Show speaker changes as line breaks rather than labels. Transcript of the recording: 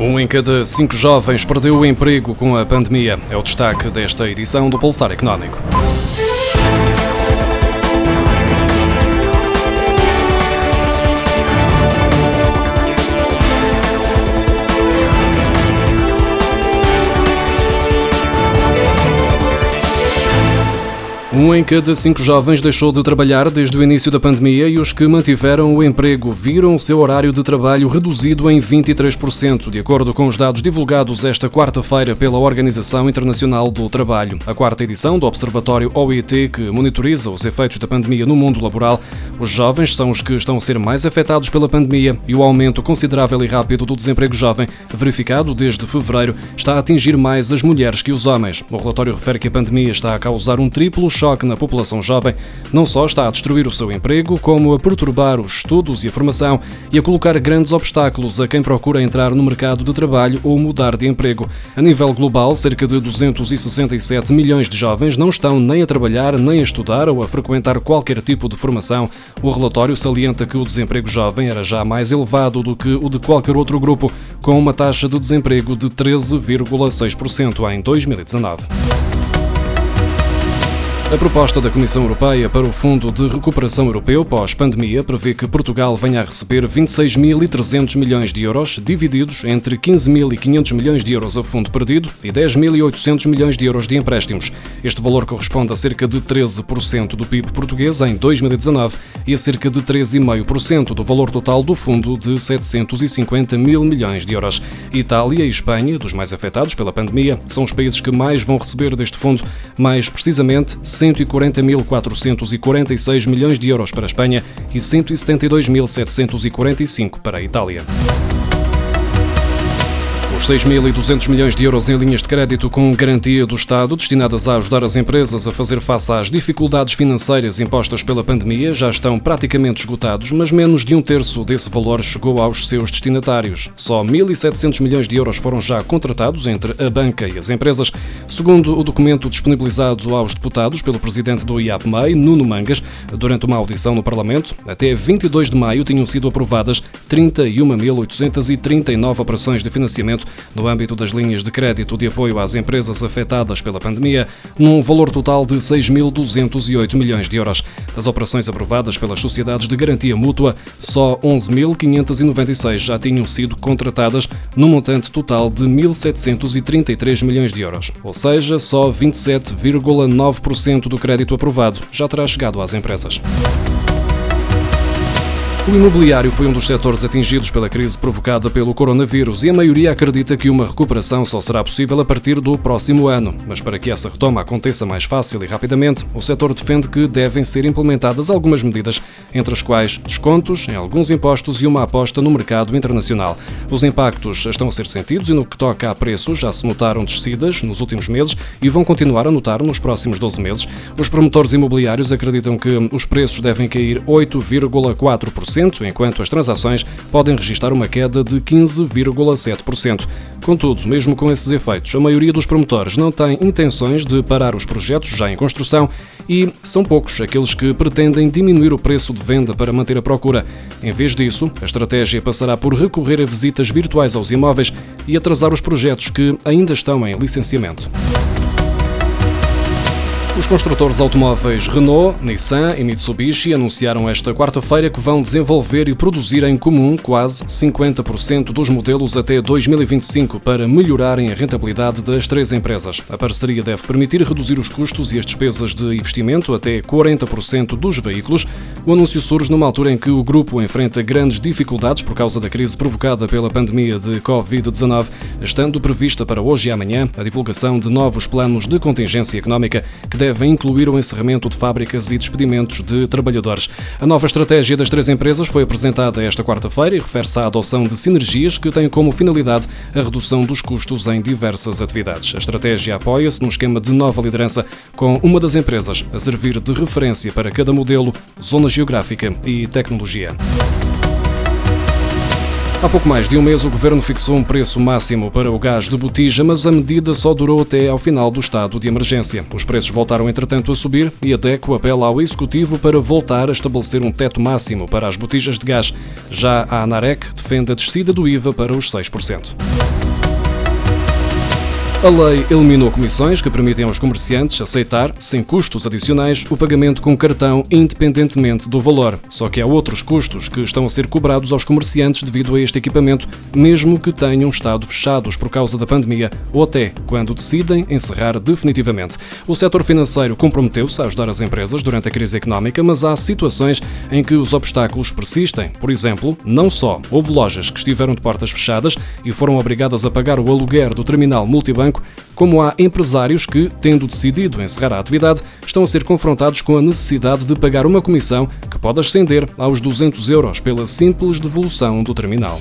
Um em cada cinco jovens perdeu o emprego com a pandemia. É o destaque desta edição do Pulsar Económico. Um em cada cinco jovens deixou de trabalhar desde o início da pandemia e os que mantiveram o emprego viram o seu horário de trabalho reduzido em 23%, de acordo com os dados divulgados esta quarta-feira pela Organização Internacional do Trabalho. A quarta edição do Observatório OIT, que monitoriza os efeitos da pandemia no mundo laboral, os jovens são os que estão a ser mais afetados pela pandemia e o aumento considerável e rápido do desemprego jovem, verificado desde fevereiro, está a atingir mais as mulheres que os homens. O relatório refere que a pandemia está a causar um triplo choque na população jovem não só está a destruir o seu emprego, como a perturbar os estudos e a formação e a colocar grandes obstáculos a quem procura entrar no mercado de trabalho ou mudar de emprego. A nível global, cerca de 267 milhões de jovens não estão nem a trabalhar, nem a estudar ou a frequentar qualquer tipo de formação. O relatório salienta que o desemprego jovem era já mais elevado do que o de qualquer outro grupo, com uma taxa de desemprego de 13,6% em 2019. A proposta da Comissão Europeia para o Fundo de Recuperação Europeu pós-pandemia prevê que Portugal venha a receber 26.300 milhões de euros, divididos entre 15.500 milhões de euros a fundo perdido e 10.800 milhões de euros de empréstimos. Este valor corresponde a cerca de 13% do PIB português em 2019 e a cerca de 13,5% do valor total do fundo de 750 mil milhões de euros. Itália e Espanha, dos mais afetados pela pandemia, são os países que mais vão receber deste fundo, mais precisamente 140.446 milhões de euros para a Espanha e 172.745 para a Itália. Os 6.200 milhões de euros em linhas de crédito com garantia do Estado, destinadas a ajudar as empresas a fazer face às dificuldades financeiras impostas pela pandemia, já estão praticamente esgotados, mas menos de um terço desse valor chegou aos seus destinatários. Só 1.700 milhões de euros foram já contratados entre a banca e as empresas. Segundo o documento disponibilizado aos deputados pelo presidente do IAPMEI, Nuno Mangas, durante uma audição no Parlamento, até 22 de maio tinham sido aprovadas 31.839 operações de financiamento no âmbito das linhas de crédito de apoio às empresas afetadas pela pandemia, num valor total de 6.208 milhões de euros. Das operações aprovadas pelas sociedades de garantia mútua, só 11.596 já tinham sido contratadas, num montante total de 1.733 milhões de euros. Ou seja, só 27,9% do crédito aprovado já terá chegado às empresas. O imobiliário foi um dos setores atingidos pela crise provocada pelo coronavírus e a maioria acredita que uma recuperação só será possível a partir do próximo ano. Mas para que essa retoma aconteça mais fácil e rapidamente, o setor defende que devem ser implementadas algumas medidas, entre as quais descontos em alguns impostos e uma aposta no mercado internacional. Os impactos estão a ser sentidos e no que toca a preços já se notaram descidas nos últimos meses e vão continuar a notar nos próximos 12 meses. Os promotores imobiliários acreditam que os preços devem cair 8,4% enquanto as transações podem registrar uma queda de 15,7%. Contudo, mesmo com esses efeitos, a maioria dos promotores não tem intenções de parar os projetos já em construção e são poucos aqueles que pretendem diminuir o preço de venda para manter a procura. Em vez disso, a estratégia passará por recorrer a visitas virtuais aos imóveis e atrasar os projetos que ainda estão em licenciamento. Os construtores automóveis Renault, Nissan e Mitsubishi anunciaram esta quarta-feira que vão desenvolver e produzir em comum quase 50% dos modelos até 2025 para melhorarem a rentabilidade das três empresas. A parceria deve permitir reduzir os custos e as despesas de investimento até 40% dos veículos. O anúncio surge numa altura em que o grupo enfrenta grandes dificuldades por causa da crise provocada pela pandemia de Covid-19, estando prevista para hoje e amanhã a divulgação de novos planos de contingência económica que devem devem incluir o encerramento de fábricas e despedimentos de trabalhadores. A nova estratégia das três empresas foi apresentada esta quarta-feira e refere-se à adoção de sinergias que têm como finalidade a redução dos custos em diversas atividades. A estratégia apoia-se num esquema de nova liderança com uma das empresas a servir de referência para cada modelo, zona geográfica e tecnologia. Há pouco mais de um mês, o governo fixou um preço máximo para o gás de botija, mas a medida só durou até ao final do estado de emergência. Os preços voltaram, entretanto, a subir e a DECO apela ao executivo para voltar a estabelecer um teto máximo para as botijas de gás. Já a ANAREC defende a descida do IVA para os 6%. A lei eliminou comissões que permitem aos comerciantes aceitar, sem custos adicionais, o pagamento com cartão independentemente do valor. Só que há outros custos que estão a ser cobrados aos comerciantes devido a este equipamento, mesmo que tenham estado fechados por causa da pandemia ou até quando decidem encerrar definitivamente. O setor financeiro comprometeu-se a ajudar as empresas durante a crise económica, mas há situações em que os obstáculos persistem. Por exemplo, não só houve lojas que estiveram de portas fechadas e foram obrigadas a pagar o aluguer do terminal multibanco banco, como há empresários que, tendo decidido encerrar a atividade, estão a ser confrontados com a necessidade de pagar uma comissão que pode ascender aos 200 euros pela simples devolução do terminal.